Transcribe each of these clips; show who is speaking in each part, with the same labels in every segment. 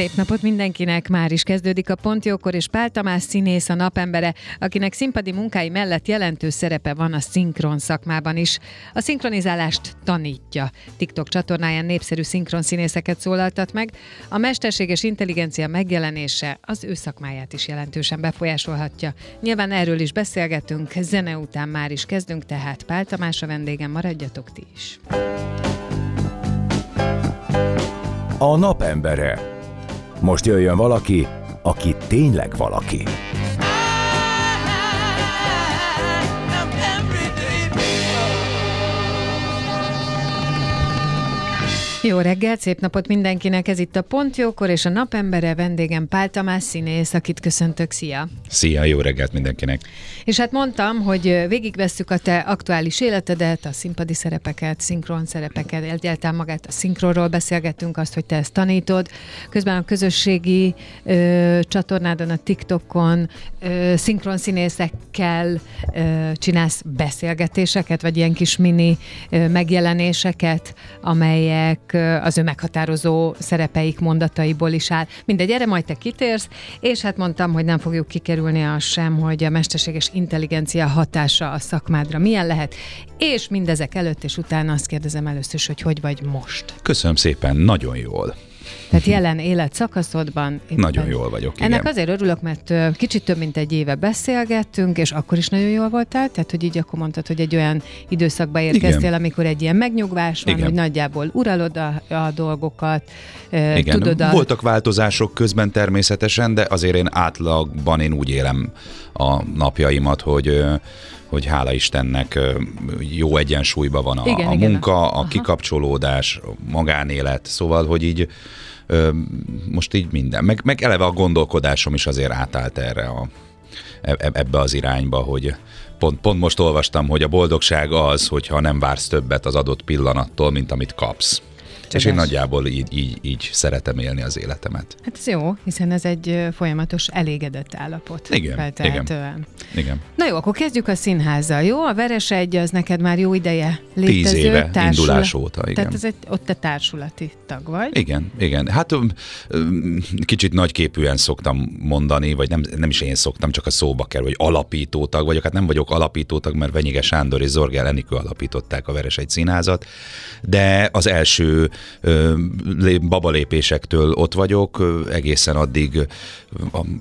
Speaker 1: Szép napot mindenkinek! Már is kezdődik a Pontjókor, és Pál Tamás színész a napembere, akinek színpadi munkái mellett jelentős szerepe van a szinkron szakmában is. A szinkronizálást tanítja. TikTok csatornáján népszerű szinkron színészeket szólaltat meg. A mesterséges intelligencia megjelenése az ő szakmáját is jelentősen befolyásolhatja. Nyilván erről is beszélgetünk, zene után már is kezdünk, tehát Pál Tamás a vendégem, maradjatok ti is.
Speaker 2: A napembere. Most jöjjön valaki, aki tényleg valaki.
Speaker 1: Jó reggelt, szép napot mindenkinek, ez itt a Pontjókor, és a napembere vendégem Pál Tamás színész, akit köszöntök, szia!
Speaker 3: Szia, jó reggelt mindenkinek!
Speaker 1: És hát mondtam, hogy végigvesszük a te aktuális életedet, a színpadi szerepeket, szinkron szerepeket, egyáltalán magát a szinkronról beszélgettünk, azt, hogy te ezt tanítod. Közben a közösségi ö, csatornádon, a TikTokon ö, szinkron színészekkel ö, csinálsz beszélgetéseket, vagy ilyen kis mini ö, megjelenéseket, amelyek az ő meghatározó szerepeik mondataiból is áll. Mindegy, erre majd te kitérsz, és hát mondtam, hogy nem fogjuk kikerülni azt sem, hogy a mesterséges intelligencia hatása a szakmádra milyen lehet, és mindezek előtt és utána azt kérdezem először, hogy hogy vagy most.
Speaker 3: Köszönöm szépen, nagyon jól.
Speaker 1: Tehát jelen életszakaszodban.
Speaker 3: Éppen. Nagyon jól vagyok, igen.
Speaker 1: Ennek azért örülök, mert kicsit több mint egy éve beszélgettünk, és akkor is nagyon jól voltál, tehát hogy így akkor mondtad, hogy egy olyan időszakba érkeztél, igen. amikor egy ilyen megnyugvás van, igen. hogy nagyjából uralod a, a dolgokat, igen. tudod a...
Speaker 3: Voltak változások közben természetesen, de azért én átlagban én úgy élem a napjaimat, hogy hogy hála Istennek jó egyensúlyban van a, igen, a igen. munka, a Aha. kikapcsolódás, a magánélet, szóval, hogy így most így minden. Meg, meg eleve a gondolkodásom is azért átállt erre a, e, e, ebbe az irányba, hogy pont, pont most olvastam, hogy a boldogság az, hogyha nem vársz többet az adott pillanattól, mint amit kapsz. És én nagyjából így, így, így szeretem élni az életemet.
Speaker 1: Hát ez jó, hiszen ez egy folyamatos elégedett állapot.
Speaker 3: Igen, igen, igen.
Speaker 1: Na jó, akkor kezdjük a színházzal, jó? A Veres egy az neked már jó ideje létező.
Speaker 3: Tíz éve társul... indulás óta, igen.
Speaker 1: Tehát ez egy, ott te társulati tag vagy.
Speaker 3: Igen, igen. Hát kicsit nagyképűen szoktam mondani, vagy nem, nem is én szoktam, csak a szóba kerül, hogy alapító tag vagyok. Hát nem vagyok alapító tag, mert Venyige Sándor és Zorgel Enikő alapították a Veres egy színházat, de az első babalépésektől ott vagyok, egészen addig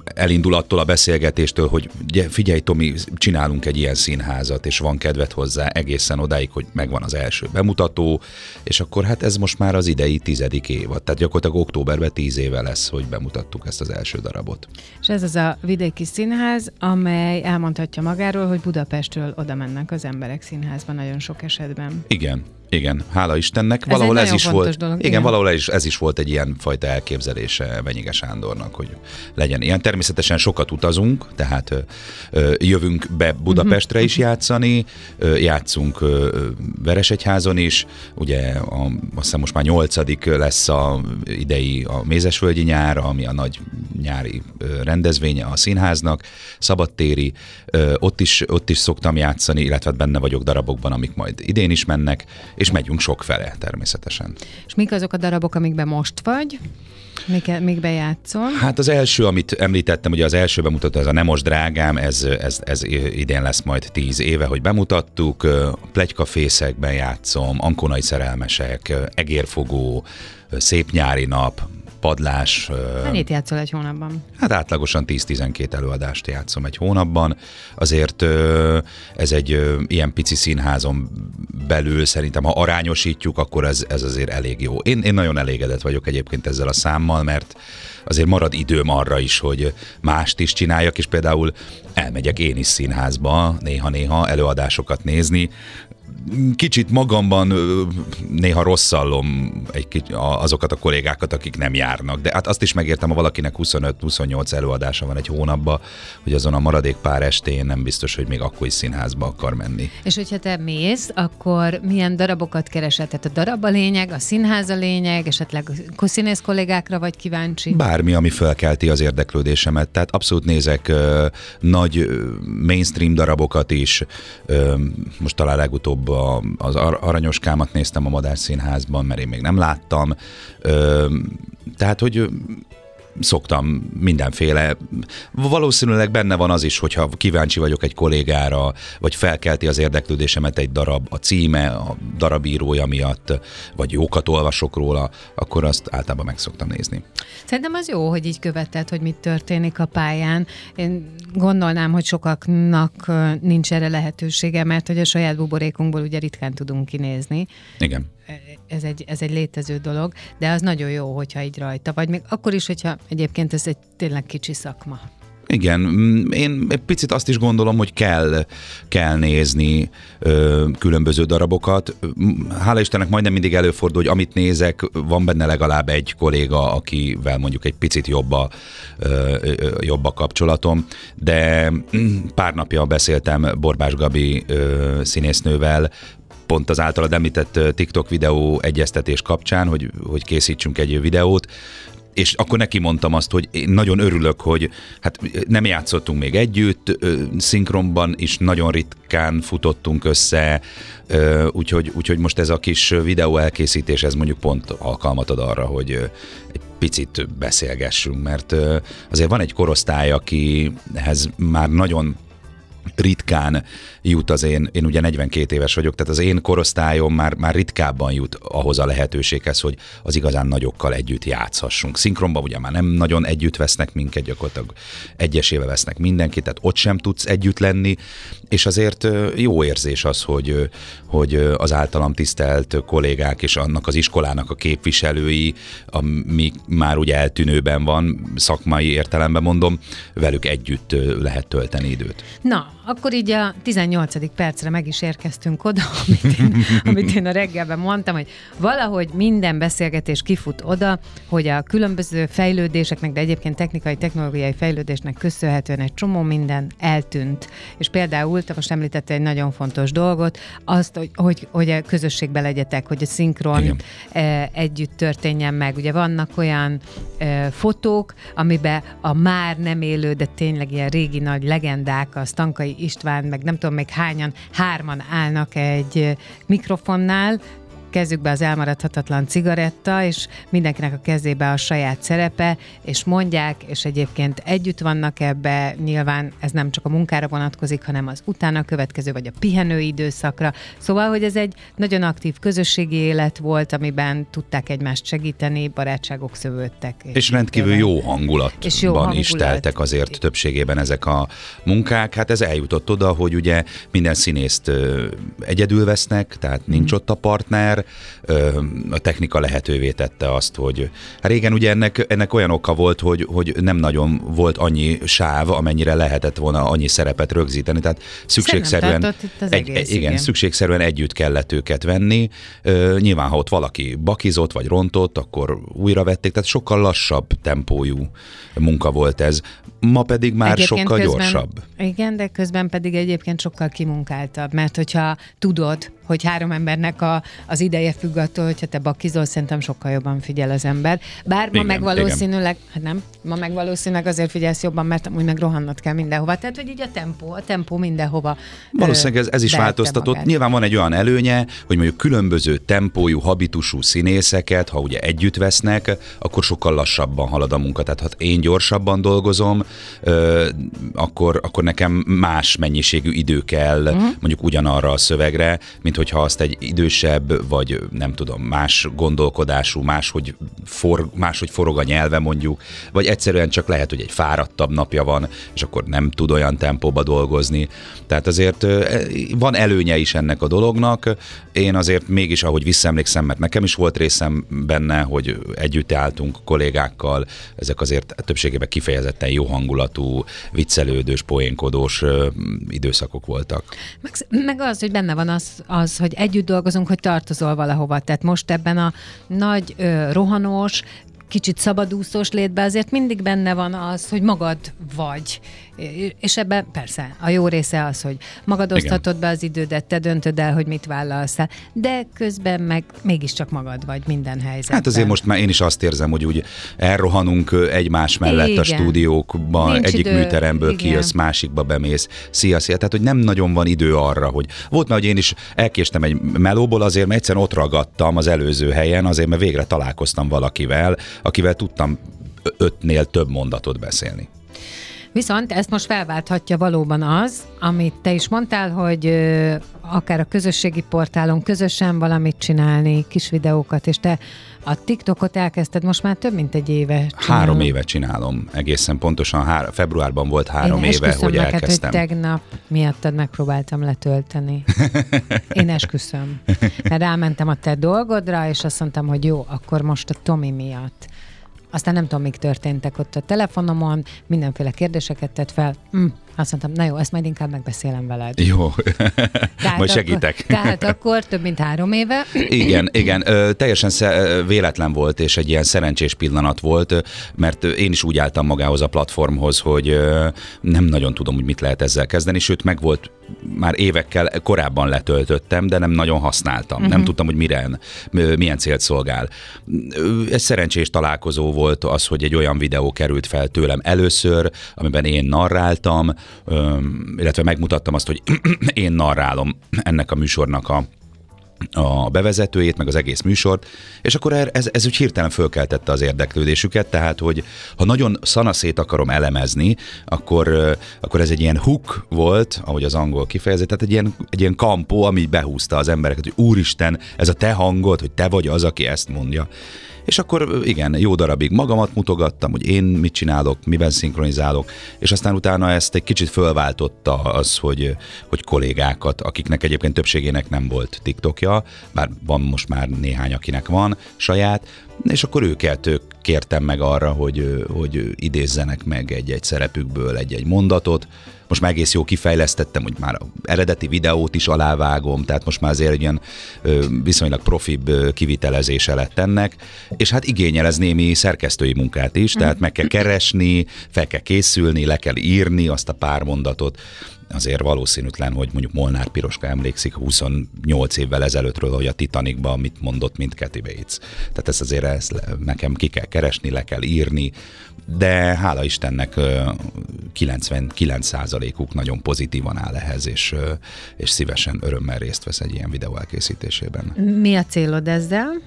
Speaker 3: elindul attól a beszélgetéstől, hogy figyelj Tomi, csinálunk egy ilyen színházat, és van kedvet hozzá egészen odáig, hogy megvan az első bemutató, és akkor hát ez most már az idei tizedik évad, tehát gyakorlatilag októberben tíz éve lesz, hogy bemutattuk ezt az első darabot.
Speaker 1: És ez az a vidéki színház, amely elmondhatja magáról, hogy Budapestről oda mennek az emberek színházba nagyon sok esetben.
Speaker 3: Igen, igen, hála Istennek. Ez valahol ez is volt. Dolog, igen, igen, valahol ez is, ez is volt egy ilyen fajta elképzelése Venyige Sándornak, hogy legyen ilyen. Természetesen sokat utazunk, tehát ö, jövünk be Budapestre is játszani, ö, játszunk ö, Veresegyházon is, ugye a, azt hiszem most már nyolcadik lesz a idei a Mézesvölgyi nyár, ami a nagy nyári rendezvénye a színháznak, szabadtéri, ö, ott is, ott is szoktam játszani, illetve hát benne vagyok darabokban, amik majd idén is mennek, és megyünk sok fele természetesen.
Speaker 1: És mik azok a darabok, amikben most vagy? Mik, mik bejátszol?
Speaker 3: Hát az első, amit említettem, ugye az első bemutató, ez a Nem most drágám, ez, ez, ez idén lesz majd tíz éve, hogy bemutattuk. Plegykafészekben játszom, Ankonai szerelmesek, Egérfogó, Szép nyári nap, padlás.
Speaker 1: Mennyit játszol egy hónapban?
Speaker 3: Hát átlagosan 10-12 előadást játszom egy hónapban. Azért ez egy ilyen pici színházon belül szerintem, ha arányosítjuk, akkor ez, ez azért elég jó. Én, én nagyon elégedett vagyok egyébként ezzel a számmal, mert azért marad időm arra is, hogy mást is csináljak, és például elmegyek én is színházba néha-néha előadásokat nézni, kicsit magamban néha rosszallom egy kicsit azokat a kollégákat, akik nem járnak. De hát azt is megértem, ha valakinek 25-28 előadása van egy hónapban, hogy azon a maradék pár estén nem biztos, hogy még akkor is színházba akar menni.
Speaker 1: És hogyha te mész, akkor milyen darabokat keresel? Tehát a darab a lényeg, a színház a lényeg, esetleg színész kollégákra vagy kíváncsi?
Speaker 3: Bármi, ami felkelti az érdeklődésemet. Tehát abszolút nézek ö, nagy mainstream darabokat is. Ö, most talán legutóbb a, az Aranyoskámat néztem a Madár Színházban, mert én még nem láttam. Tehát, hogy szoktam mindenféle. Valószínűleg benne van az is, hogyha kíváncsi vagyok egy kollégára, vagy felkelti az érdeklődésemet egy darab, a címe, a darabírója miatt, vagy jókat olvasok róla, akkor azt általában meg szoktam nézni.
Speaker 1: Szerintem az jó, hogy így követed, hogy mit történik a pályán. Én gondolnám, hogy sokaknak nincs erre lehetősége, mert hogy a saját buborékunkból ugye ritkán tudunk kinézni.
Speaker 3: Igen
Speaker 1: ez egy, ez egy létező dolog, de az nagyon jó, hogyha így rajta vagy, még akkor is, hogyha egyébként ez egy tényleg kicsi szakma.
Speaker 3: Igen, mm, én egy picit azt is gondolom, hogy kell, kell nézni ö, különböző darabokat. Hála Istennek majdnem mindig előfordul, hogy amit nézek, van benne legalább egy kolléga, akivel mondjuk egy picit jobb a, ö, jobb a kapcsolatom, de mm, pár napja beszéltem Borbás Gabi ö, színésznővel, pont az általad említett TikTok videó egyeztetés kapcsán, hogy, hogy készítsünk egy videót, és akkor neki mondtam azt, hogy én nagyon örülök, hogy hát nem játszottunk még együtt, szinkronban is nagyon ritkán futottunk össze, úgyhogy, úgyhogy most ez a kis videó elkészítés, ez mondjuk pont alkalmat ad arra, hogy egy picit beszélgessünk, mert azért van egy korosztály, akihez már nagyon ritkán jut az én, én ugye 42 éves vagyok, tehát az én korosztályom már, már ritkábban jut ahhoz a lehetőséghez, hogy az igazán nagyokkal együtt játszhassunk. Szinkronban ugye már nem nagyon együtt vesznek minket, gyakorlatilag egyesével vesznek mindenkit, tehát ott sem tudsz együtt lenni, és azért jó érzés az, hogy, hogy az általam tisztelt kollégák és annak az iskolának a képviselői, ami már ugye eltűnőben van, szakmai értelemben mondom, velük együtt lehet tölteni időt.
Speaker 1: Na, akkor így a 18. percre meg is érkeztünk oda, amit én, amit én a reggelben mondtam, hogy valahogy minden beszélgetés kifut oda, hogy a különböző fejlődéseknek, de egyébként technikai, technológiai fejlődésnek köszönhetően egy csomó minden eltűnt. És például, te most említette egy nagyon fontos dolgot, azt, hogy, hogy, hogy a közösségbe legyetek, hogy a szinkron Igen. E, együtt történjen meg. Ugye vannak olyan e, fotók, amiben a már nem élő, de tényleg ilyen régi nagy legendák, a Stankai István, meg nem tudom még hányan, hárman állnak egy mikrofonnál, kezükbe az elmaradhatatlan cigaretta, és mindenkinek a kezébe a saját szerepe, és mondják, és egyébként együtt vannak ebbe, nyilván ez nem csak a munkára vonatkozik, hanem az utána következő, vagy a pihenő időszakra. Szóval, hogy ez egy nagyon aktív közösségi élet volt, amiben tudták egymást segíteni, barátságok szövődtek.
Speaker 3: És, és rendkívül jó hangulatban és jó hangulat. is teltek azért többségében ezek a munkák. Hát ez eljutott oda, hogy ugye minden színészt egyedül vesznek, tehát nincs mm. ott a partner, a technika lehetővé tette azt, hogy hát régen ugye ennek, ennek olyan oka volt, hogy, hogy nem nagyon volt annyi sáv, amennyire lehetett volna annyi szerepet rögzíteni, tehát szükségszerűen, egy, egész, igen, igen, szükségszerűen együtt kellett őket venni. Nyilván, ha ott valaki bakizott vagy rontott, akkor újra vették, tehát sokkal lassabb tempójú munka volt ez. Ma pedig már egyébként sokkal közben, gyorsabb.
Speaker 1: Igen, de közben pedig egyébként sokkal kimunkáltabb, mert hogyha tudod, hogy három embernek a, az ideje függ attól, hogyha te bakizol, szerintem sokkal jobban figyel az ember. Bár igen, ma meg valószínűleg, igen. hát nem, ma meg valószínűleg azért figyelsz jobban, mert amúgy meg rohannod kell mindenhova. Tehát, hogy így a tempó, a tempó mindenhova.
Speaker 3: Valószínűleg ez, ez is változtatott. Magát. Nyilván van egy olyan előnye, hogy mondjuk különböző tempójú, habitusú színészeket, ha ugye együtt vesznek, akkor sokkal lassabban halad a munka. Tehát ha én gyorsabban dolgozom, akkor, akkor nekem más mennyiségű idő kell uh-huh. mondjuk ugyanarra a szövegre, mint hogyha azt egy idősebb, vagy nem tudom, más gondolkodású, máshogy, for, máshogy forog a nyelve mondjuk, vagy egyszerűen csak lehet, hogy egy fáradtabb napja van, és akkor nem tud olyan tempóba dolgozni. Tehát azért van előnye is ennek a dolognak. Én azért mégis, ahogy visszaemlékszem, mert nekem is volt részem benne, hogy együtt álltunk kollégákkal, ezek azért többségében kifejezetten jó hangulatú, viccelődős, poénkodós időszakok voltak.
Speaker 1: Meg, meg az, hogy benne van az, az, hogy együtt dolgozunk, hogy tartozol valahova. Tehát most ebben a nagy, ö, rohanós, kicsit szabadúszós létbe azért mindig benne van az, hogy magad vagy. És ebben persze a jó része az, hogy magad oszthatod be az idődet, te döntöd el, hogy mit vállalsz de közben meg mégiscsak magad vagy minden helyzetben.
Speaker 3: Hát azért most már én is azt érzem, hogy úgy elrohanunk egymás mellett Igen. a stúdiókban, Nincs egyik idő. műteremből Igen. kijössz, másikba bemész, szia, szia. Tehát, hogy nem nagyon van idő arra, hogy volt már, hogy én is elkéstem egy melóból, azért mert egyszerűen ott ragadtam az előző helyen, azért mert végre találkoztam valakivel, akivel tudtam ötnél több mondatot beszélni.
Speaker 1: Viszont ezt most felválthatja valóban az, amit te is mondtál, hogy ö, akár a közösségi portálon közösen valamit csinálni, kis videókat, és te a TikTokot elkezdted most már több mint egy éve
Speaker 3: csinálom. Három éve csinálom, egészen pontosan hár, februárban volt három Én éve, hogy neked, elkezdtem.
Speaker 1: hogy tegnap miattad megpróbáltam letölteni. Én esküszöm. Mert rámentem a te dolgodra, és azt mondtam, hogy jó, akkor most a Tomi miatt aztán nem tudom, mik történtek ott a telefonomon, mindenféle kérdéseket tett fel. Mm, azt mondtam, na jó, ezt majd inkább megbeszélem veled.
Speaker 3: Jó, tehát majd segítek.
Speaker 1: Akkor, tehát akkor több mint három éve.
Speaker 3: Igen, igen, ö, teljesen sze- véletlen volt, és egy ilyen szerencsés pillanat volt, mert én is úgy álltam magához a platformhoz, hogy ö, nem nagyon tudom, hogy mit lehet ezzel kezdeni, sőt, meg volt már évekkel korábban letöltöttem, de nem nagyon használtam. Uh-huh. Nem tudtam, hogy mire, milyen célt szolgál. Egy szerencsés találkozó volt az, hogy egy olyan videó került fel tőlem először, amiben én narráltam, illetve megmutattam azt, hogy én narrálom ennek a műsornak a a bevezetőjét, meg az egész műsort, és akkor er, ez, ez úgy hirtelen fölkeltette az érdeklődésüket, tehát, hogy ha nagyon szanaszét akarom elemezni, akkor, akkor ez egy ilyen hook volt, ahogy az angol kifejezi, tehát egy ilyen, egy ilyen kampó, ami behúzta az embereket, hogy úristen, ez a te hangod, hogy te vagy az, aki ezt mondja. És akkor igen, jó darabig magamat mutogattam, hogy én mit csinálok, miben szinkronizálok, és aztán utána ezt egy kicsit fölváltotta az, hogy, hogy kollégákat, akiknek egyébként többségének nem volt TikTokja, bár van most már néhány, akinek van saját, és akkor őket ők kértem meg arra, hogy, hogy idézzenek meg egy-egy szerepükből egy-egy mondatot. Most már egész jó kifejlesztettem, hogy már eredeti videót is alávágom, tehát most már azért egy ilyen viszonylag profibb kivitelezése lett ennek, és hát igényel ez némi szerkesztői munkát is, tehát meg kell keresni, fel kell készülni, le kell írni azt a pár mondatot, azért valószínűtlen, hogy mondjuk Molnár Piroska emlékszik 28 évvel ezelőttről, hogy a Titanicban mit mondott, mint Kathy Bates. Tehát ezt azért ezt nekem ki kell keresni, le kell írni, de hála Istennek 99%-uk nagyon pozitívan áll ehhez, és, és szívesen örömmel részt vesz egy ilyen videó elkészítésében.
Speaker 1: Mi a célod ezzel?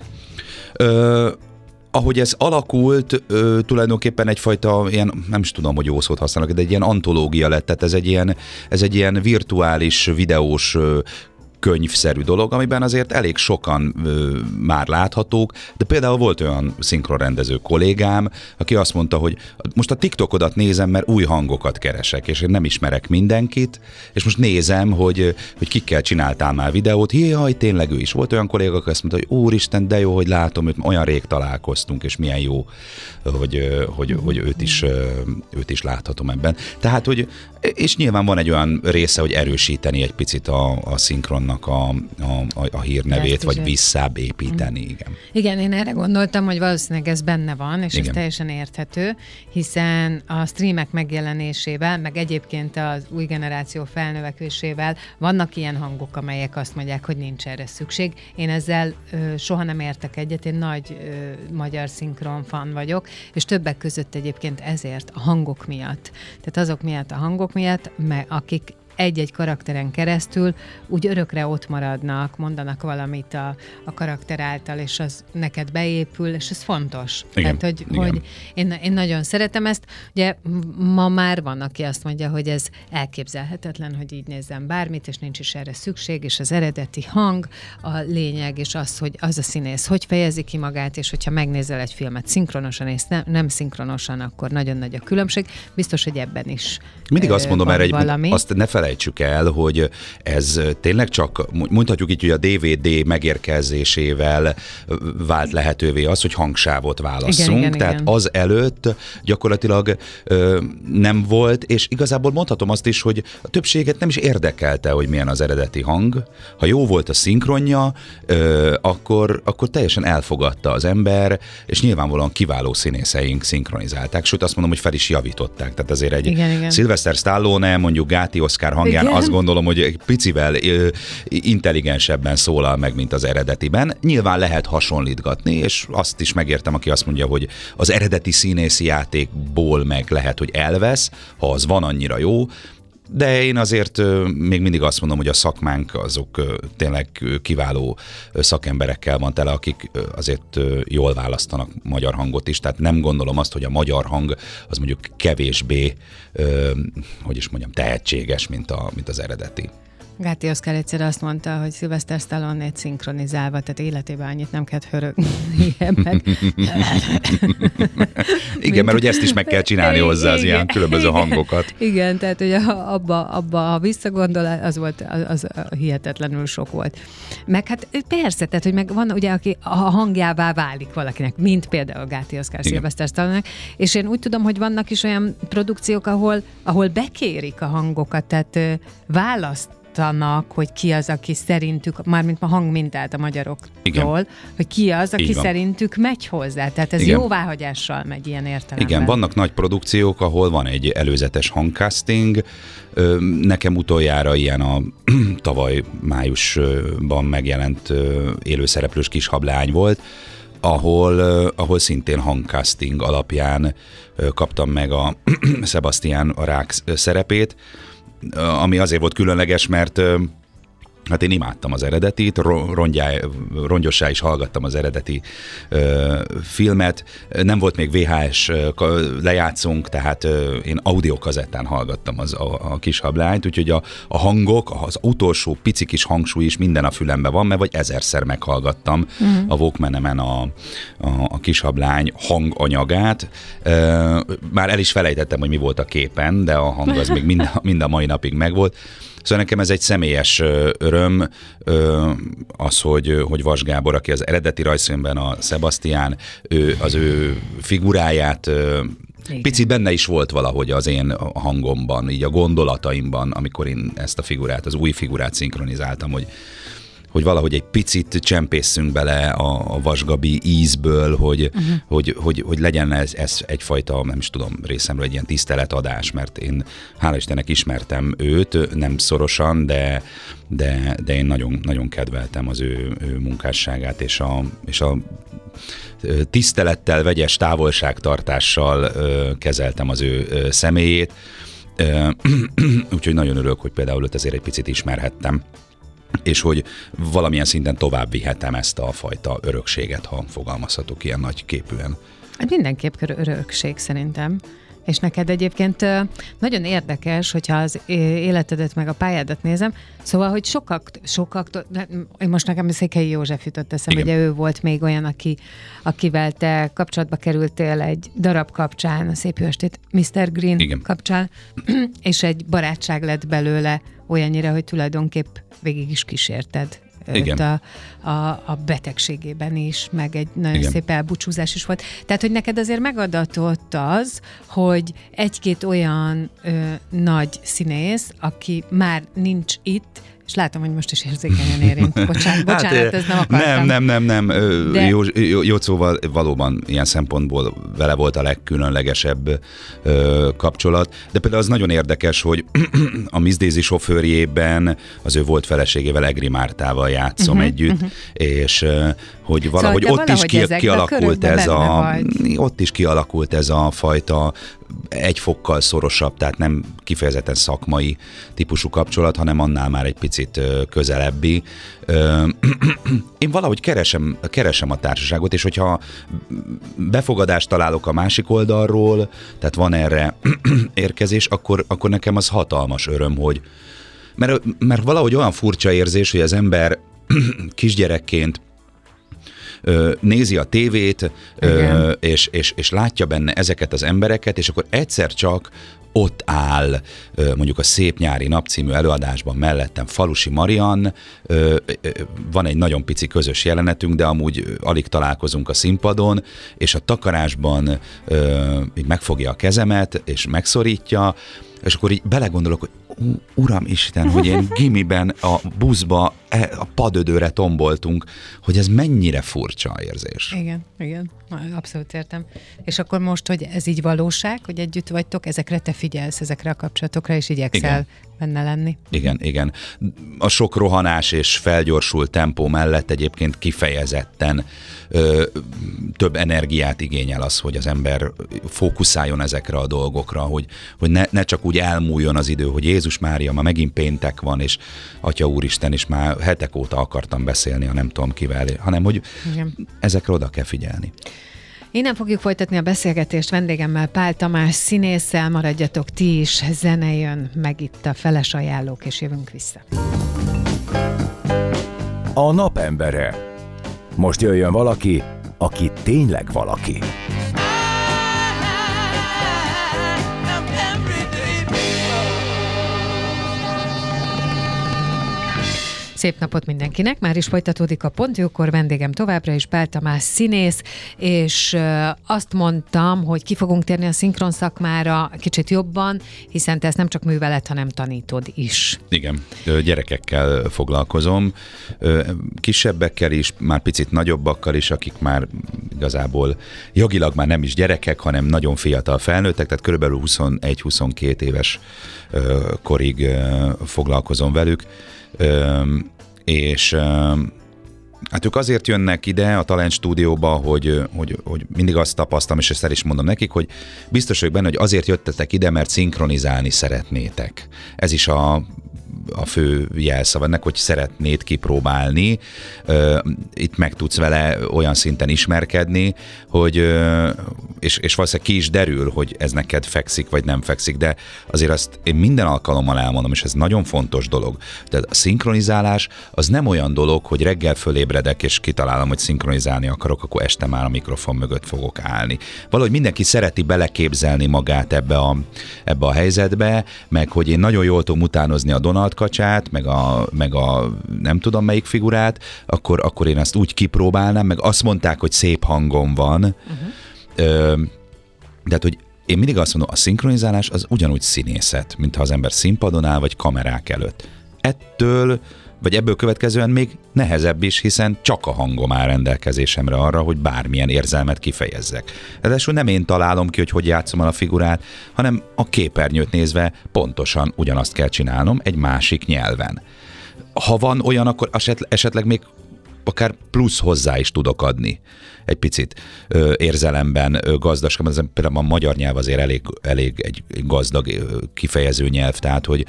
Speaker 3: Ö, ahogy ez alakult, ö, tulajdonképpen egyfajta ilyen, nem is tudom, hogy jó szót használok, de egy ilyen antológia lett, tehát ez egy ilyen, ez egy ilyen virtuális videós könyvszerű dolog, amiben azért elég sokan ö, már láthatók, de például volt olyan szinkronrendező kollégám, aki azt mondta, hogy most a TikTokodat nézem, mert új hangokat keresek, és én nem ismerek mindenkit, és most nézem, hogy, hogy kikkel csináltál már videót, jaj, tényleg ő is. Volt olyan kolléga, aki azt mondta, hogy úristen, de jó, hogy látom, hogy olyan rég találkoztunk, és milyen jó, hogy, hogy, hogy őt, is, őt is láthatom ebben. Tehát, hogy, és nyilván van egy olyan része, hogy erősíteni egy picit a, a szinkron a, a, a hírnevét, vagy visszább építeni. Mm. Igen.
Speaker 1: igen, én erre gondoltam, hogy valószínűleg ez benne van, és igen. ez teljesen érthető, hiszen a streamek megjelenésével, meg egyébként az új generáció felnövekvésével vannak ilyen hangok, amelyek azt mondják, hogy nincs erre szükség. Én ezzel ö, soha nem értek egyet, én nagy ö, magyar szinkron fan vagyok, és többek között egyébként ezért, a hangok miatt. Tehát azok miatt a hangok miatt, mert akik egy-egy karakteren keresztül úgy örökre ott maradnak, mondanak valamit a, a karakter által, és az neked beépül, és ez fontos. Igen, Tehát, hogy, igen. hogy én, én nagyon szeretem ezt. Ugye ma már van, aki azt mondja, hogy ez elképzelhetetlen, hogy így nézzem bármit, és nincs is erre szükség, és az eredeti hang a lényeg, és az, hogy az a színész hogy fejezi ki magát, és hogyha megnézel egy filmet szinkronosan és nem, nem szinkronosan, akkor nagyon nagy a különbség. Biztos, hogy ebben is
Speaker 3: Mindig azt mondom erre, hogy azt ne felejtsd felejtsük el, hogy ez tényleg csak, mondhatjuk így, hogy a DVD megérkezésével vált lehetővé az, hogy hangsávot válasszunk. Igen, igen, Tehát igen. az előtt gyakorlatilag ö, nem volt, és igazából mondhatom azt is, hogy a többséget nem is érdekelte, hogy milyen az eredeti hang. Ha jó volt a szinkronja, ö, akkor, akkor teljesen elfogadta az ember, és nyilvánvalóan kiváló színészeink szinkronizálták, sőt azt mondom, hogy fel is javították. Tehát azért egy igen, igen. Sylvester Stallone, mondjuk Gáti Oscar hangján igen. azt gondolom, hogy egy picivel ö, intelligensebben szólal meg, mint az eredetiben. Nyilván lehet hasonlítgatni, és azt is megértem, aki azt mondja, hogy az eredeti színészi játékból meg lehet, hogy elvesz, ha az van annyira jó, de én azért még mindig azt mondom, hogy a szakmánk azok tényleg kiváló szakemberekkel van tele, akik azért jól választanak magyar hangot is, tehát nem gondolom azt, hogy a magyar hang az mondjuk kevésbé, hogy is mondjam, tehetséges, mint, a, mint az eredeti.
Speaker 1: Gáti Oszkár egyszer azt mondta, hogy Sylvester stallone szinkronizálva, tehát életében annyit nem kell hörögni meg.
Speaker 3: Igen, mert ugye ezt is meg kell csinálni hozzá az ilyen különböző igen, hangokat.
Speaker 1: Igen, tehát hogy abba, abba ha visszagondol, az volt, az, az hihetetlenül sok volt. Meg hát persze, tehát hogy meg van ugye, aki a hangjává válik valakinek, mint például Gáti Oszkár Sylvester stallone és én úgy tudom, hogy vannak is olyan produkciók, ahol, ahol bekérik a hangokat, tehát választ választanak, hogy ki az, aki szerintük, mármint a hangmintát a magyaroktól, Igen. hogy ki az, aki szerintük megy hozzá. Tehát ez Igen. jóváhagyással megy ilyen értelemben.
Speaker 3: Igen, vannak nagy produkciók, ahol van egy előzetes hangcasting, Nekem utoljára ilyen a tavaly májusban megjelent élőszereplős kis hablány volt, ahol, ahol szintén hangcasting alapján kaptam meg a Sebastian a rák szerepét, ami azért volt különleges, mert Hát én imádtam az eredetit, rongyá, rongyossá is hallgattam az eredeti ö, filmet. Nem volt még VHS lejátszunk, tehát ö, én audiokazettán hallgattam az, a, a kis hablányt, úgyhogy a, a hangok, az utolsó pici kis hangsúly is minden a fülembe van, mert vagy ezerszer meghallgattam uh-huh. a Walkman-emen a, a, a kis hablány hanganyagát. Ö, már el is felejtettem, hogy mi volt a képen, de a hang az még mind, mind a mai napig megvolt. Szóval nekem ez egy személyes öröm, az, hogy, hogy Vas Gábor, aki az eredeti rajzfilmben a Sebastian, ő, az ő figuráját igen. Picit benne is volt valahogy az én hangomban, így a gondolataimban, amikor én ezt a figurát, az új figurát szinkronizáltam, hogy hogy valahogy egy picit csempészünk bele a, a vasgabi ízből, hogy, uh-huh. hogy, hogy, hogy legyen ez, ez egyfajta, nem is tudom, részemről egy ilyen tiszteletadás, mert én hála Istennek ismertem őt, nem szorosan, de, de, de én nagyon, nagyon kedveltem az ő, ő munkásságát, és a, és a tisztelettel, vegyes távolságtartással kezeltem az ő személyét. Úgyhogy nagyon örülök, hogy például őt ezért egy picit ismerhettem és hogy valamilyen szinten tovább vihetem ezt a fajta örökséget, ha fogalmazhatok ilyen nagy képűen.
Speaker 1: Hát mindenképp örökség szerintem. És neked egyébként nagyon érdekes, hogyha az életedet meg a pályádat nézem, szóval, hogy sokak, sokak most nekem Székhelyi József jutott eszem, ugye ő volt még olyan, aki, akivel te kapcsolatba kerültél egy darab kapcsán, a Szép Estét Mr. Green Igen. kapcsán, és egy barátság lett belőle olyannyira, hogy tulajdonképp végig is kísérted Igen. A, a, a betegségében is, meg egy nagyon Igen. szép elbúcsúzás is volt. Tehát, hogy neked azért megadatott az, hogy egy-két olyan ö, nagy színész, aki már nincs itt, és látom, hogy most is érzékenyen érint. Bocsánat, bocsánat hát, ez nem akartam.
Speaker 3: Nem, nem, nem, nem. De... Jó, jó, jó szóval valóban ilyen szempontból vele volt a legkülönlegesebb ö, kapcsolat. De például az nagyon érdekes, hogy a Daisy sofőrjében az ő volt feleségével Egri Mártával játszom uh-huh, együtt, uh-huh. és hogy valahogy szóval, ott valahogy is ki, kialakult ez a, vagy. ott is kialakult ez a fajta egy fokkal szorosabb, tehát nem kifejezetten szakmai típusú kapcsolat, hanem annál már egy picit közelebbi. Én valahogy keresem, keresem a társaságot, és hogyha befogadást találok a másik oldalról, tehát van erre érkezés, akkor, akkor nekem az hatalmas öröm, hogy mert, mert valahogy olyan furcsa érzés, hogy az ember kisgyerekként nézi a tévét, és, és, és látja benne ezeket az embereket, és akkor egyszer csak ott áll mondjuk a Szép nyári nap című előadásban mellettem Falusi Marian, van egy nagyon pici közös jelenetünk, de amúgy alig találkozunk a színpadon, és a takarásban így megfogja a kezemet, és megszorítja, és akkor így belegondolok, hogy uram Isten, hogy én gimiben a buszba a padödőre tomboltunk, hogy ez mennyire furcsa érzés.
Speaker 1: Igen, igen, abszolút értem. És akkor most, hogy ez így valóság, hogy együtt vagytok, ezekre te figyelsz, ezekre a kapcsolatokra, és igyekszel igen. benne lenni.
Speaker 3: Igen, igen. A sok rohanás és felgyorsult tempó mellett egyébként kifejezetten ö, több energiát igényel az, hogy az ember fókuszáljon ezekre a dolgokra, hogy, hogy ne, ne csak úgy elmúljon az idő, hogy Jézus Mária, ma megint péntek van, és Atya Úristen, és már hetek óta akartam beszélni, ha nem tudom kivel, hanem hogy Igen. ezekre oda kell figyelni.
Speaker 1: Innen fogjuk folytatni a beszélgetést vendégemmel Pál Tamás színésszel, maradjatok ti is, zene jön meg itt a feles ajánlók, és jövünk vissza.
Speaker 2: A napembere. Most jöjjön valaki, aki tényleg valaki.
Speaker 1: Szép napot mindenkinek, már is folytatódik a Pontjókor, vendégem továbbra is Pál Tamás színész, és azt mondtam, hogy ki fogunk térni a szinkron szakmára kicsit jobban, hiszen te ezt nem csak művelet, hanem tanítod is.
Speaker 3: Igen, gyerekekkel foglalkozom, kisebbekkel is, már picit nagyobbakkal is, akik már igazából jogilag már nem is gyerekek, hanem nagyon fiatal felnőttek, tehát körülbelül 21-22 éves korig foglalkozom velük és Hát ők azért jönnek ide a Talent stúdióba, hogy, hogy, hogy mindig azt tapasztalom, és ezt el is mondom nekik, hogy biztos vagyok benne, hogy azért jöttetek ide, mert szinkronizálni szeretnétek. Ez is a a fő jelszava ennek, hogy szeretnéd kipróbálni, itt meg tudsz vele olyan szinten ismerkedni, hogy és, és valószínűleg ki is derül, hogy ez neked fekszik, vagy nem fekszik, de azért azt én minden alkalommal elmondom, és ez nagyon fontos dolog. Tehát a szinkronizálás az nem olyan dolog, hogy reggel fölébredek, és kitalálom, hogy szinkronizálni akarok, akkor este már a mikrofon mögött fogok állni. Valahogy mindenki szereti beleképzelni magát ebbe a, ebbe a helyzetbe, meg hogy én nagyon jól tudom utánozni a Donald kacsát, meg a, meg a nem tudom melyik figurát, akkor, akkor én ezt úgy kipróbálnám, meg azt mondták, hogy szép hangom van, uh-huh Ö, tehát, hogy én mindig azt mondom, a szinkronizálás az ugyanúgy színészet, mintha az ember színpadon áll, vagy kamerák előtt. Ettől, vagy ebből következően még nehezebb is, hiszen csak a hangom áll rendelkezésemre arra, hogy bármilyen érzelmet kifejezzek. Ráadásul nem én találom ki, hogy hogy játszom el a figurát, hanem a képernyőt nézve pontosan ugyanazt kell csinálnom egy másik nyelven. Ha van olyan, akkor esetleg még akár plusz hozzá is tudok adni egy picit ö, érzelemben ö, gazdaság, például a magyar nyelv azért elég, elég egy gazdag kifejező nyelv, tehát hogy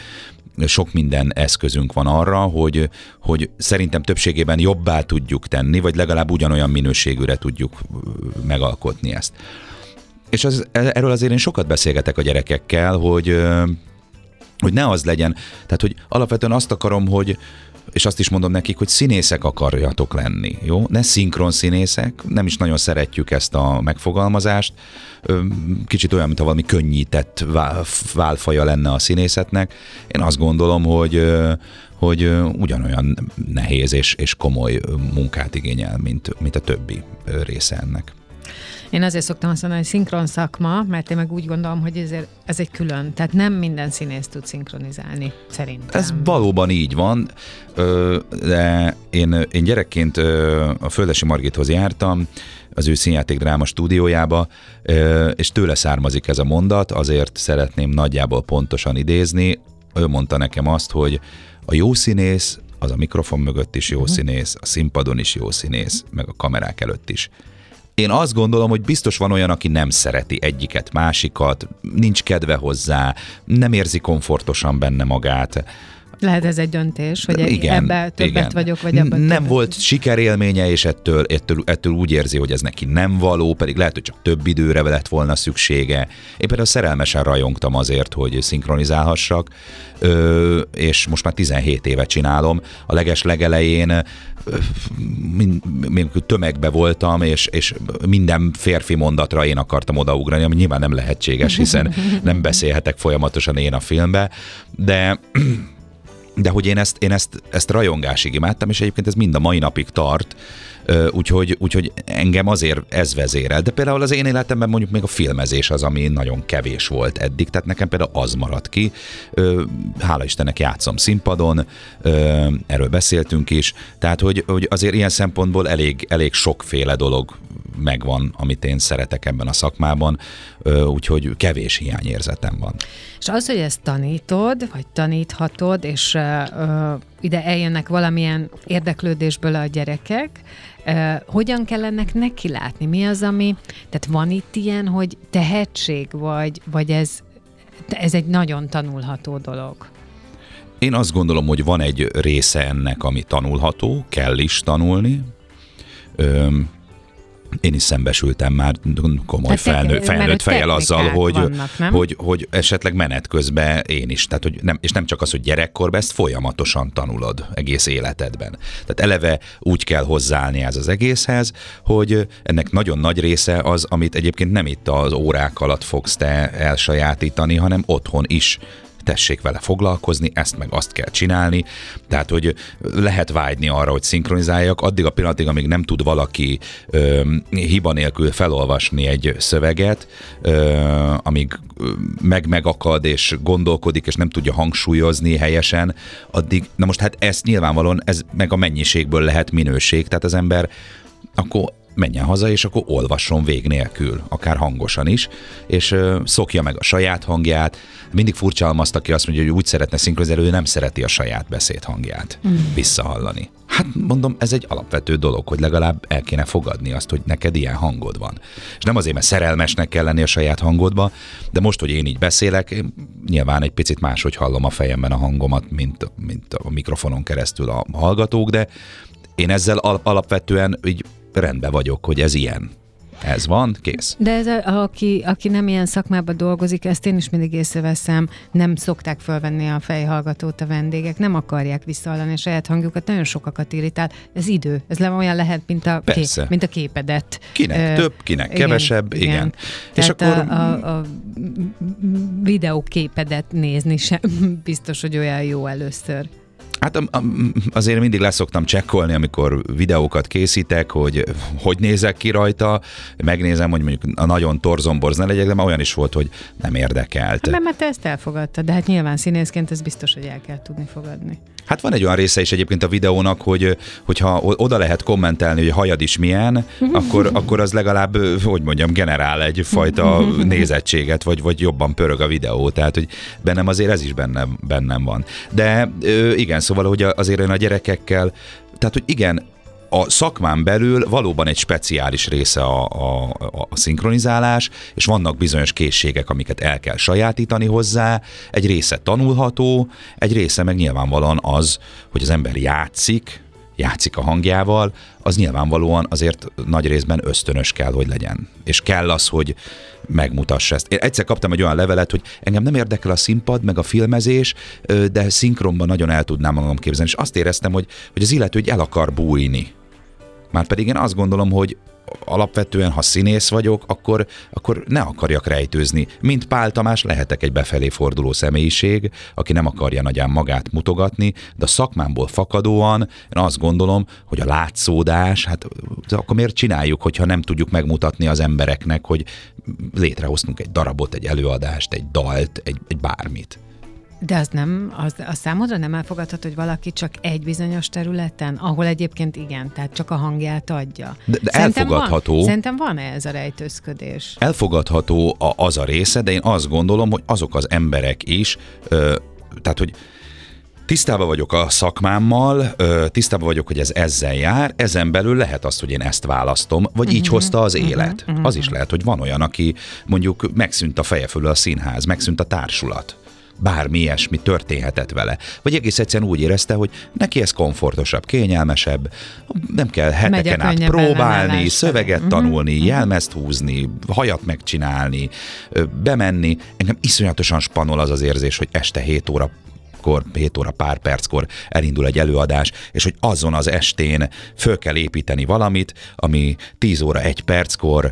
Speaker 3: sok minden eszközünk van arra, hogy, hogy szerintem többségében jobbá tudjuk tenni, vagy legalább ugyanolyan minőségűre tudjuk megalkotni ezt. És az, erről azért én sokat beszélgetek a gyerekekkel, hogy hogy ne az legyen, tehát hogy alapvetően azt akarom, hogy, és azt is mondom nekik, hogy színészek akarjatok lenni, jó? Ne szinkron színészek, nem is nagyon szeretjük ezt a megfogalmazást, kicsit olyan, mintha valami könnyített válfaja lenne a színészetnek. Én azt gondolom, hogy hogy ugyanolyan nehéz és, és komoly munkát igényel, mint, mint a többi része ennek.
Speaker 1: Én azért szoktam azt mondani, hogy szinkron szakma, mert én meg úgy gondolom, hogy ezért, ez egy külön. Tehát nem minden színész tud szinkronizálni, szerintem.
Speaker 3: Ez valóban így van, de én, én gyerekként a Földesi Margithoz jártam, az ő színjáték dráma stúdiójába, és tőle származik ez a mondat, azért szeretném nagyjából pontosan idézni. Ő mondta nekem azt, hogy a jó színész az a mikrofon mögött is jó uh-huh. színész, a színpadon is jó színész, meg a kamerák előtt is. Én azt gondolom, hogy biztos van olyan, aki nem szereti egyiket, másikat, nincs kedve hozzá, nem érzi komfortosan benne magát.
Speaker 1: Lehet ez egy döntés, hogy igen, ebbe többet igen. vagyok, vagy ebben
Speaker 3: Nem
Speaker 1: többet.
Speaker 3: volt sikerélménye, és ettől, ettől, ettől úgy érzi, hogy ez neki nem való, pedig lehet, hogy csak több időre lett volna szüksége. Én például szerelmesen rajongtam azért, hogy szinkronizálhassak, és most már 17 éve csinálom. A leges legelején még tömegbe voltam, és, és minden férfi mondatra én akartam odaugrani, ami nyilván nem lehetséges, hiszen nem beszélhetek folyamatosan én a filmbe, de de hogy én ezt, én ezt, ezt rajongásig imádtam, és egyébként ez mind a mai napig tart, úgyhogy, úgyhogy engem azért ez vezérel. De például az én életemben mondjuk még a filmezés az, ami nagyon kevés volt eddig, tehát nekem például az maradt ki. Hála Istennek játszom színpadon, erről beszéltünk is, tehát hogy, hogy azért ilyen szempontból elég, elég sokféle dolog megvan, amit én szeretek ebben a szakmában, úgyhogy kevés hiányérzetem van.
Speaker 1: És az, hogy ezt tanítod, vagy taníthatod, és ide eljönnek valamilyen érdeklődésből a gyerekek, hogyan kell ennek neki látni? Mi az, ami, tehát van itt ilyen, hogy tehetség, vagy, vagy ez, ez egy nagyon tanulható dolog?
Speaker 3: Én azt gondolom, hogy van egy része ennek, ami tanulható, kell is tanulni. Én is szembesültem már komoly hát felnő, felnőtt fejjel azzal, hogy, vannak, hogy, hogy esetleg menet közben én is, tehát hogy nem, és nem csak az, hogy gyerekkorban, ezt folyamatosan tanulod egész életedben. Tehát eleve úgy kell hozzáállni ez az egészhez, hogy ennek nagyon nagy része az, amit egyébként nem itt az órák alatt fogsz te elsajátítani, hanem otthon is tessék vele foglalkozni, ezt meg azt kell csinálni. Tehát, hogy lehet vágyni arra, hogy szinkronizáljak, addig a pillanatig, amíg nem tud valaki ö, hiba nélkül felolvasni egy szöveget, ö, amíg meg megakad és gondolkodik, és nem tudja hangsúlyozni helyesen, addig, na most hát ez nyilvánvalóan, ez meg a mennyiségből lehet minőség, tehát az ember akkor menjen haza, és akkor olvasson vég nélkül, akár hangosan is, és szokja meg a saját hangját. Mindig furcsa azt, aki azt mondja, hogy úgy szeretne szinkronizálni, ő nem szereti a saját beszédhangját mm. visszahallani. Hát mondom, ez egy alapvető dolog, hogy legalább el kéne fogadni azt, hogy neked ilyen hangod van. És nem azért, mert szerelmesnek kell lenni a saját hangodba, de most, hogy én így beszélek, én nyilván egy picit máshogy hallom a fejemben a hangomat, mint, mint a mikrofonon keresztül a hallgatók, de én ezzel alapvetően így rendben vagyok, hogy ez ilyen. Ez van, kész.
Speaker 1: De ez a, aki, aki nem ilyen szakmában dolgozik, ezt én is mindig észreveszem, nem szokták fölvenni a fejhallgatót a vendégek, nem akarják visszahallani a saját hangjukat, nagyon sokakat irritál. Ez idő, ez le olyan lehet, mint a,
Speaker 3: Persze.
Speaker 1: mint a képedet.
Speaker 3: Kinek uh, több, kinek igen, kevesebb, igen. igen.
Speaker 1: És akkor... A, a, a videóképedet nézni sem biztos, hogy olyan jó először.
Speaker 3: Hát azért mindig leszoktam csekkolni, amikor videókat készítek, hogy hogy nézek ki rajta, megnézem, hogy mondjuk a nagyon torzomborz ne legyek, de már olyan is volt, hogy nem érdekelt.
Speaker 1: Nem, mert te ezt elfogadtad, de hát nyilván színészként ez biztos, hogy el kell tudni fogadni.
Speaker 3: Hát van egy olyan része is egyébként a videónak, hogy hogyha oda lehet kommentelni, hogy hajad is milyen, akkor, akkor az legalább, hogy mondjam, generál egyfajta nézettséget, vagy, vagy jobban pörög a videó. Tehát, hogy bennem azért ez is bennem, bennem van. De igen, szóval, hogy azért én a gyerekekkel, tehát, hogy igen, a szakmán belül valóban egy speciális része a, a, a szinkronizálás, és vannak bizonyos készségek, amiket el kell sajátítani hozzá, egy része tanulható, egy része meg nyilvánvalóan az, hogy az ember játszik, játszik a hangjával, az nyilvánvalóan azért nagy részben ösztönös kell, hogy legyen. És kell az, hogy megmutassa ezt. Én egyszer kaptam egy olyan levelet, hogy engem nem érdekel a színpad, meg a filmezés, de szinkronban nagyon el tudnám magam képzelni. És azt éreztem, hogy, hogy az illető hogy el akar bújni. Márpedig én azt gondolom, hogy alapvetően, ha színész vagyok, akkor, akkor ne akarjak rejtőzni. Mint Pál Tamás lehetek egy befelé forduló személyiség, aki nem akarja nagyán magát mutogatni, de a szakmámból fakadóan én azt gondolom, hogy a látszódás, hát akkor miért csináljuk, hogyha nem tudjuk megmutatni az embereknek, hogy létrehoztunk egy darabot, egy előadást, egy dalt, egy, egy bármit.
Speaker 1: De az nem, az, a számodra nem elfogadható, hogy valaki csak egy bizonyos területen, ahol egyébként igen, tehát csak a hangját adja.
Speaker 3: De, de szerintem elfogadható.
Speaker 1: Van, szerintem van -e ez a rejtőzködés?
Speaker 3: Elfogadható a, az a része, de én azt gondolom, hogy azok az emberek is, ö, tehát hogy Tisztában vagyok a szakmámmal, tisztában vagyok, hogy ez ezzel jár, ezen belül lehet azt, hogy én ezt választom, vagy uh-huh, így mhm, hozta az uh-huh, élet. Uh-huh. Az is lehet, hogy van olyan, aki mondjuk megszűnt a feje fölül a színház, megszűnt a társulat bármi ilyesmi történhetett vele. Vagy egész egyszerűen úgy érezte, hogy neki ez komfortosabb, kényelmesebb, nem kell heteken át próbálni, szöveget uh-huh. tanulni, uh-huh. jelmezt húzni, hajat megcsinálni, bemenni. Engem iszonyatosan spanol az az érzés, hogy este 7 óra kor, 7 óra pár perckor elindul egy előadás, és hogy azon az estén föl kell építeni valamit, ami 10 óra egy perckor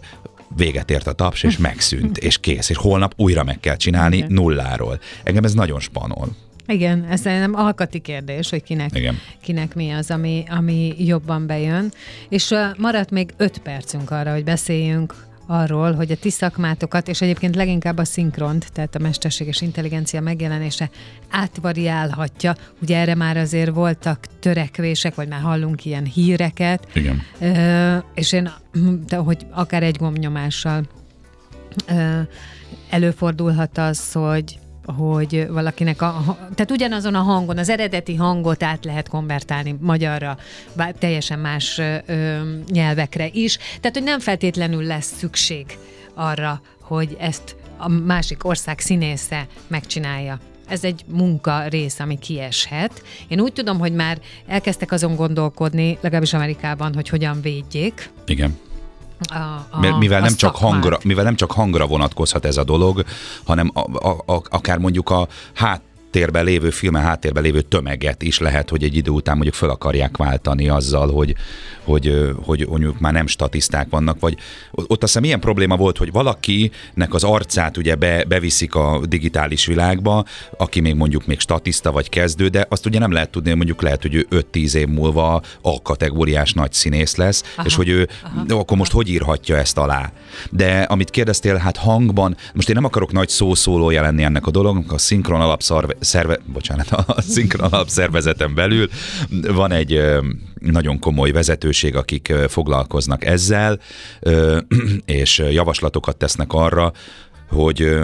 Speaker 3: véget ért a taps, és megszűnt, és kész, és holnap újra meg kell csinálni Igen. nulláról. Engem ez nagyon spanol.
Speaker 1: Igen, ez nem alkati kérdés, hogy kinek, Igen. kinek mi az, ami, ami jobban bejön. És maradt még öt percünk arra, hogy beszéljünk arról, hogy a ti szakmátokat, és egyébként leginkább a szinkront, tehát a mesterséges intelligencia megjelenése átvariálhatja. Ugye erre már azért voltak törekvések, vagy már hallunk ilyen híreket.
Speaker 3: Igen.
Speaker 1: Ö, és én, de, hogy akár egy gomnyomással ö, előfordulhat az, hogy hogy valakinek a, tehát ugyanazon a hangon, az eredeti hangot át lehet konvertálni magyarra, teljesen más ö, nyelvekre is. Tehát, hogy nem feltétlenül lesz szükség arra, hogy ezt a másik ország színésze megcsinálja. Ez egy munka rész, ami kieshet. Én úgy tudom, hogy már elkezdtek azon gondolkodni, legalábbis Amerikában, hogy hogyan védjék.
Speaker 3: Igen a, a, mivel, nem csak hangra, mivel nem csak hangra vonatkozhat ez a dolog, hanem a, a, a, akár mondjuk a hát háttérben lévő, filmen háttérben lévő tömeget is lehet, hogy egy idő után mondjuk fel akarják váltani azzal, hogy, hogy, hogy mondjuk már nem statiszták vannak, vagy ott azt hiszem ilyen probléma volt, hogy valakinek az arcát ugye be, beviszik a digitális világba, aki még mondjuk még statiszta vagy kezdő, de azt ugye nem lehet tudni, mondjuk lehet, hogy ő 5-10 év múlva a kategóriás nagy színész lesz, aha, és hogy ő aha, akkor aha. most hogy írhatja ezt alá. De amit kérdeztél, hát hangban, most én nem akarok nagy szószólója lenni ennek a dolognak, a szinkron alapszarve, szerve, bocsánat, a szinkron alapszervezeten belül van egy nagyon komoly vezetőség, akik foglalkoznak ezzel, és javaslatokat tesznek arra, hogy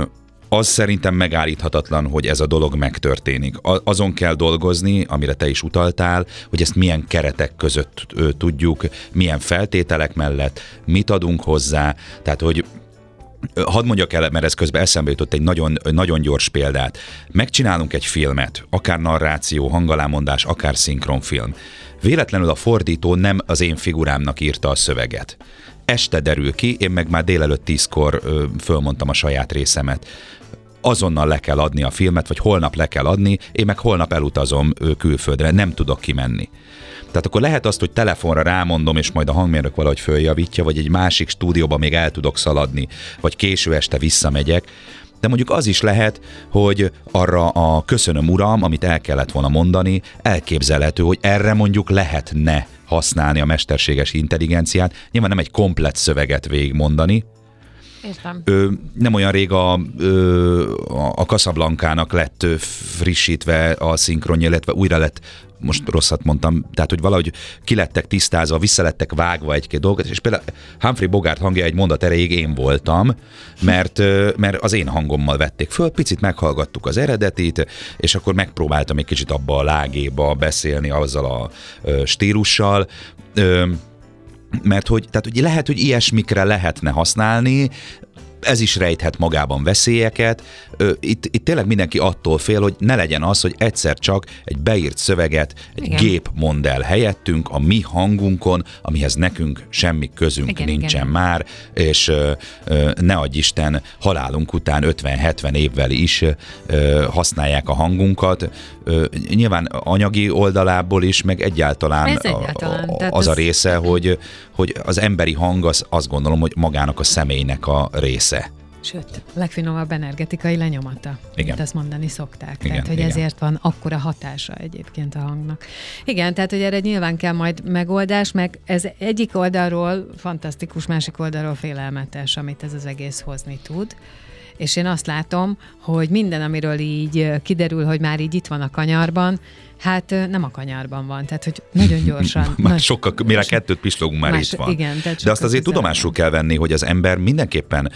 Speaker 3: az szerintem megállíthatatlan, hogy ez a dolog megtörténik. Azon kell dolgozni, amire te is utaltál, hogy ezt milyen keretek között tudjuk, milyen feltételek mellett, mit adunk hozzá, tehát hogy Hadd mondjak el, mert ez közben eszembe jutott egy nagyon, nagyon gyors példát. Megcsinálunk egy filmet, akár narráció, hangalámondás, akár szinkronfilm. Véletlenül a fordító nem az én figurámnak írta a szöveget. Este derül ki, én meg már délelőtt tízkor ö, fölmondtam a saját részemet azonnal le kell adni a filmet, vagy holnap le kell adni, én meg holnap elutazom külföldre, nem tudok kimenni. Tehát akkor lehet azt, hogy telefonra rámondom, és majd a hangmérnök valahogy följavítja, vagy egy másik stúdióba még el tudok szaladni, vagy késő este visszamegyek, de mondjuk az is lehet, hogy arra a köszönöm uram, amit el kellett volna mondani, elképzelhető, hogy erre mondjuk lehetne használni a mesterséges intelligenciát. Nyilván nem egy komplett szöveget végigmondani,
Speaker 1: Értem.
Speaker 3: Ö, nem olyan rég a, ö, a Casablanca-nak lett frissítve a szinkronja, illetve újra lett most rosszat mondtam, tehát hogy valahogy kilettek tisztázva, visszalettek vágva egy-két dolgot, és például Humphrey Bogart hangja egy mondat erejéig én voltam, mert, mert az én hangommal vették föl, picit meghallgattuk az eredetit, és akkor megpróbáltam egy kicsit abba a lágéba beszélni azzal a stílussal, mert hogy, tehát, hogy lehet, hogy ilyesmikre lehetne használni, ez is rejthet magában veszélyeket. Itt, itt tényleg mindenki attól fél, hogy ne legyen az, hogy egyszer csak egy beírt szöveget egy igen. gép mond el helyettünk a mi hangunkon, amihez nekünk semmi közünk igen, nincsen igen. már, és ne adj Isten, halálunk után 50-70 évvel is használják a hangunkat. Nyilván anyagi oldalából is, meg egyáltalán, egyáltalán az ez... a része, hogy, hogy az emberi hang az azt gondolom, hogy magának a személynek a része.
Speaker 1: Sőt, legfinomabb energetikai lenyomata, igen. mint ezt mondani szokták.
Speaker 3: Igen,
Speaker 1: tehát, hogy
Speaker 3: igen.
Speaker 1: ezért van akkora hatása egyébként a hangnak. Igen, tehát, hogy erre nyilván kell majd megoldás, meg ez egyik oldalról fantasztikus, másik oldalról félelmetes, amit ez az egész hozni tud és én azt látom, hogy minden, amiről így kiderül, hogy már így itt van a kanyarban, hát nem a kanyarban van, tehát hogy nagyon gyorsan.
Speaker 3: már nagy, sokkal, mire kettőt pislogunk, már más, itt van.
Speaker 1: Igen,
Speaker 3: tehát De azt azért tudomásul kell venni, hogy az ember mindenképpen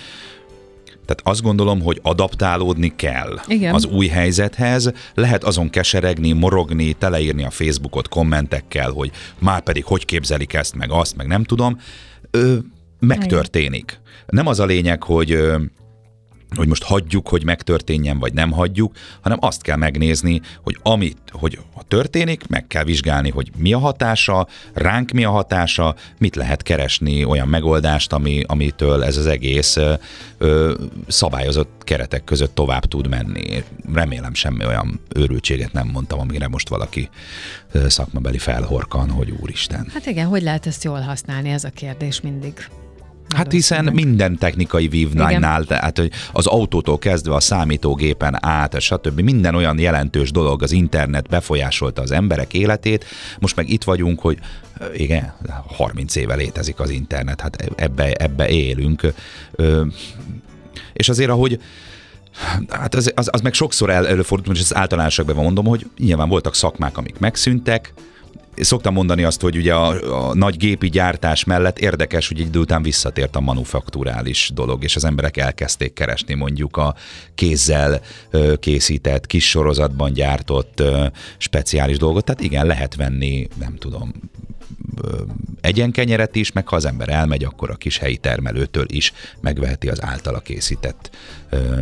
Speaker 3: tehát azt gondolom, hogy adaptálódni kell
Speaker 1: Igen.
Speaker 3: az új helyzethez. Lehet azon keseregni, morogni, teleírni a Facebookot kommentekkel, hogy már pedig hogy képzelik ezt, meg azt, meg nem tudom. Ö, megtörténik. Nem az a lényeg, hogy hogy most hagyjuk, hogy megtörténjen, vagy nem hagyjuk, hanem azt kell megnézni, hogy amit, hogy ha történik, meg kell vizsgálni, hogy mi a hatása, ránk mi a hatása, mit lehet keresni, olyan megoldást, ami, amitől ez az egész ö, szabályozott keretek között tovább tud menni. Remélem semmi olyan őrültséget nem mondtam, amire most valaki szakmabeli felhorkan, hogy úristen.
Speaker 1: Hát igen, hogy lehet ezt jól használni, ez a kérdés mindig.
Speaker 3: Hát hiszen minden technikai vívnánynál, tehát hogy az autótól kezdve a számítógépen át, stb. minden olyan jelentős dolog, az internet befolyásolta az emberek életét, most meg itt vagyunk, hogy igen, 30 éve létezik az internet, hát ebbe, ebbe élünk. És azért, ahogy Hát az, az, az meg sokszor el, előfordult, és ez általánosakban mondom, hogy nyilván voltak szakmák, amik megszűntek, Szoktam mondani azt, hogy ugye a, a nagy gépi gyártás mellett érdekes, hogy egy idő után visszatért a manufakturális dolog, és az emberek elkezdték keresni mondjuk a kézzel készített, kis sorozatban gyártott speciális dolgot. Tehát igen, lehet venni, nem tudom, egyenkenyeret is, meg ha az ember elmegy, akkor a kis helyi termelőtől is megveheti az általa készített,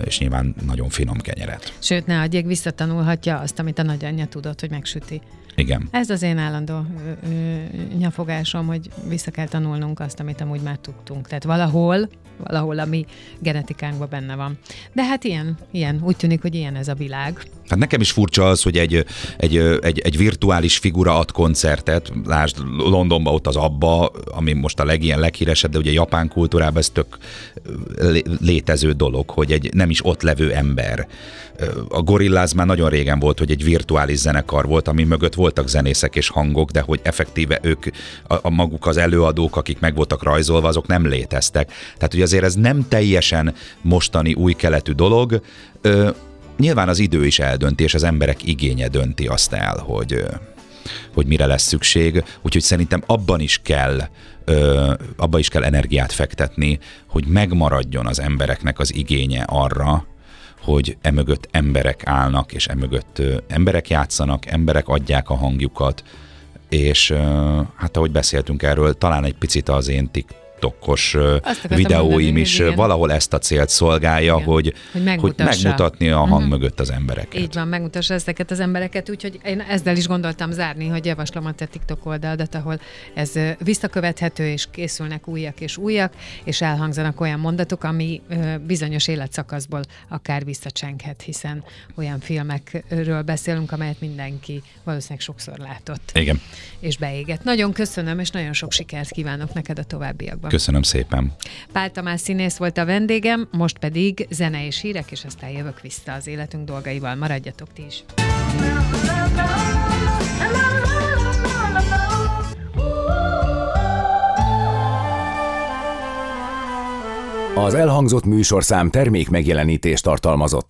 Speaker 3: és nyilván nagyon finom kenyeret.
Speaker 1: Sőt, ne adjék, visszatanulhatja azt, amit a nagyanyja tudott, hogy megsüti.
Speaker 3: Igen.
Speaker 1: Ez az én állandó ö, ö, nyafogásom, hogy vissza kell tanulnunk azt, amit amúgy már tudtunk. Tehát valahol, valahol a mi genetikánkban benne van. De hát ilyen, ilyen, úgy tűnik, hogy ilyen ez a világ.
Speaker 3: Hát nekem is furcsa az, hogy egy, egy, egy, egy virtuális figura ad koncertet, lásd Londonban ott az Abba, ami most a legilyen leghíresebb, de ugye japán kultúrában ez tök létező dolog, hogy egy nem is ott levő ember. A Gorillaz már nagyon régen volt, hogy egy virtuális zenekar volt, ami mögött voltak zenészek és hangok, de hogy effektíve ők, a, a maguk az előadók, akik meg voltak rajzolva, azok nem léteztek. Tehát, hogy azért ez nem teljesen mostani új keletű dolog, nyilván az idő is eldönti, és az emberek igénye dönti azt el, hogy, hogy mire lesz szükség. Úgyhogy szerintem abban is kell abba is kell energiát fektetni, hogy megmaradjon az embereknek az igénye arra, hogy emögött emberek állnak, és emögött emberek játszanak, emberek adják a hangjukat, és hát ahogy beszéltünk erről, talán egy picit az én TikTokos videóim mondani, is igen. valahol ezt a célt szolgálja, igen. hogy, hogy, hogy megmutatni a hang uh-huh. mögött az embereket.
Speaker 1: Így van, megmutassa ezeket az embereket, úgyhogy én ezzel is gondoltam zárni, hogy javaslom a te TikTok oldaladat, ahol ez visszakövethető, és készülnek újak és újak, és elhangzanak olyan mondatok, ami bizonyos életszakaszból akár visszacsenghet, hiszen olyan filmekről beszélünk, amelyet mindenki valószínűleg sokszor látott.
Speaker 3: Igen.
Speaker 1: És beégett. Nagyon köszönöm, és nagyon sok sikert kívánok neked a továbbiakban.
Speaker 3: Köszönöm szépen.
Speaker 1: Pál Tamás színész volt a vendégem, most pedig zene és hírek, és aztán jövök vissza az életünk dolgaival. Maradjatok ti is.
Speaker 2: Az elhangzott műsorszám termék megjelenítést tartalmazott.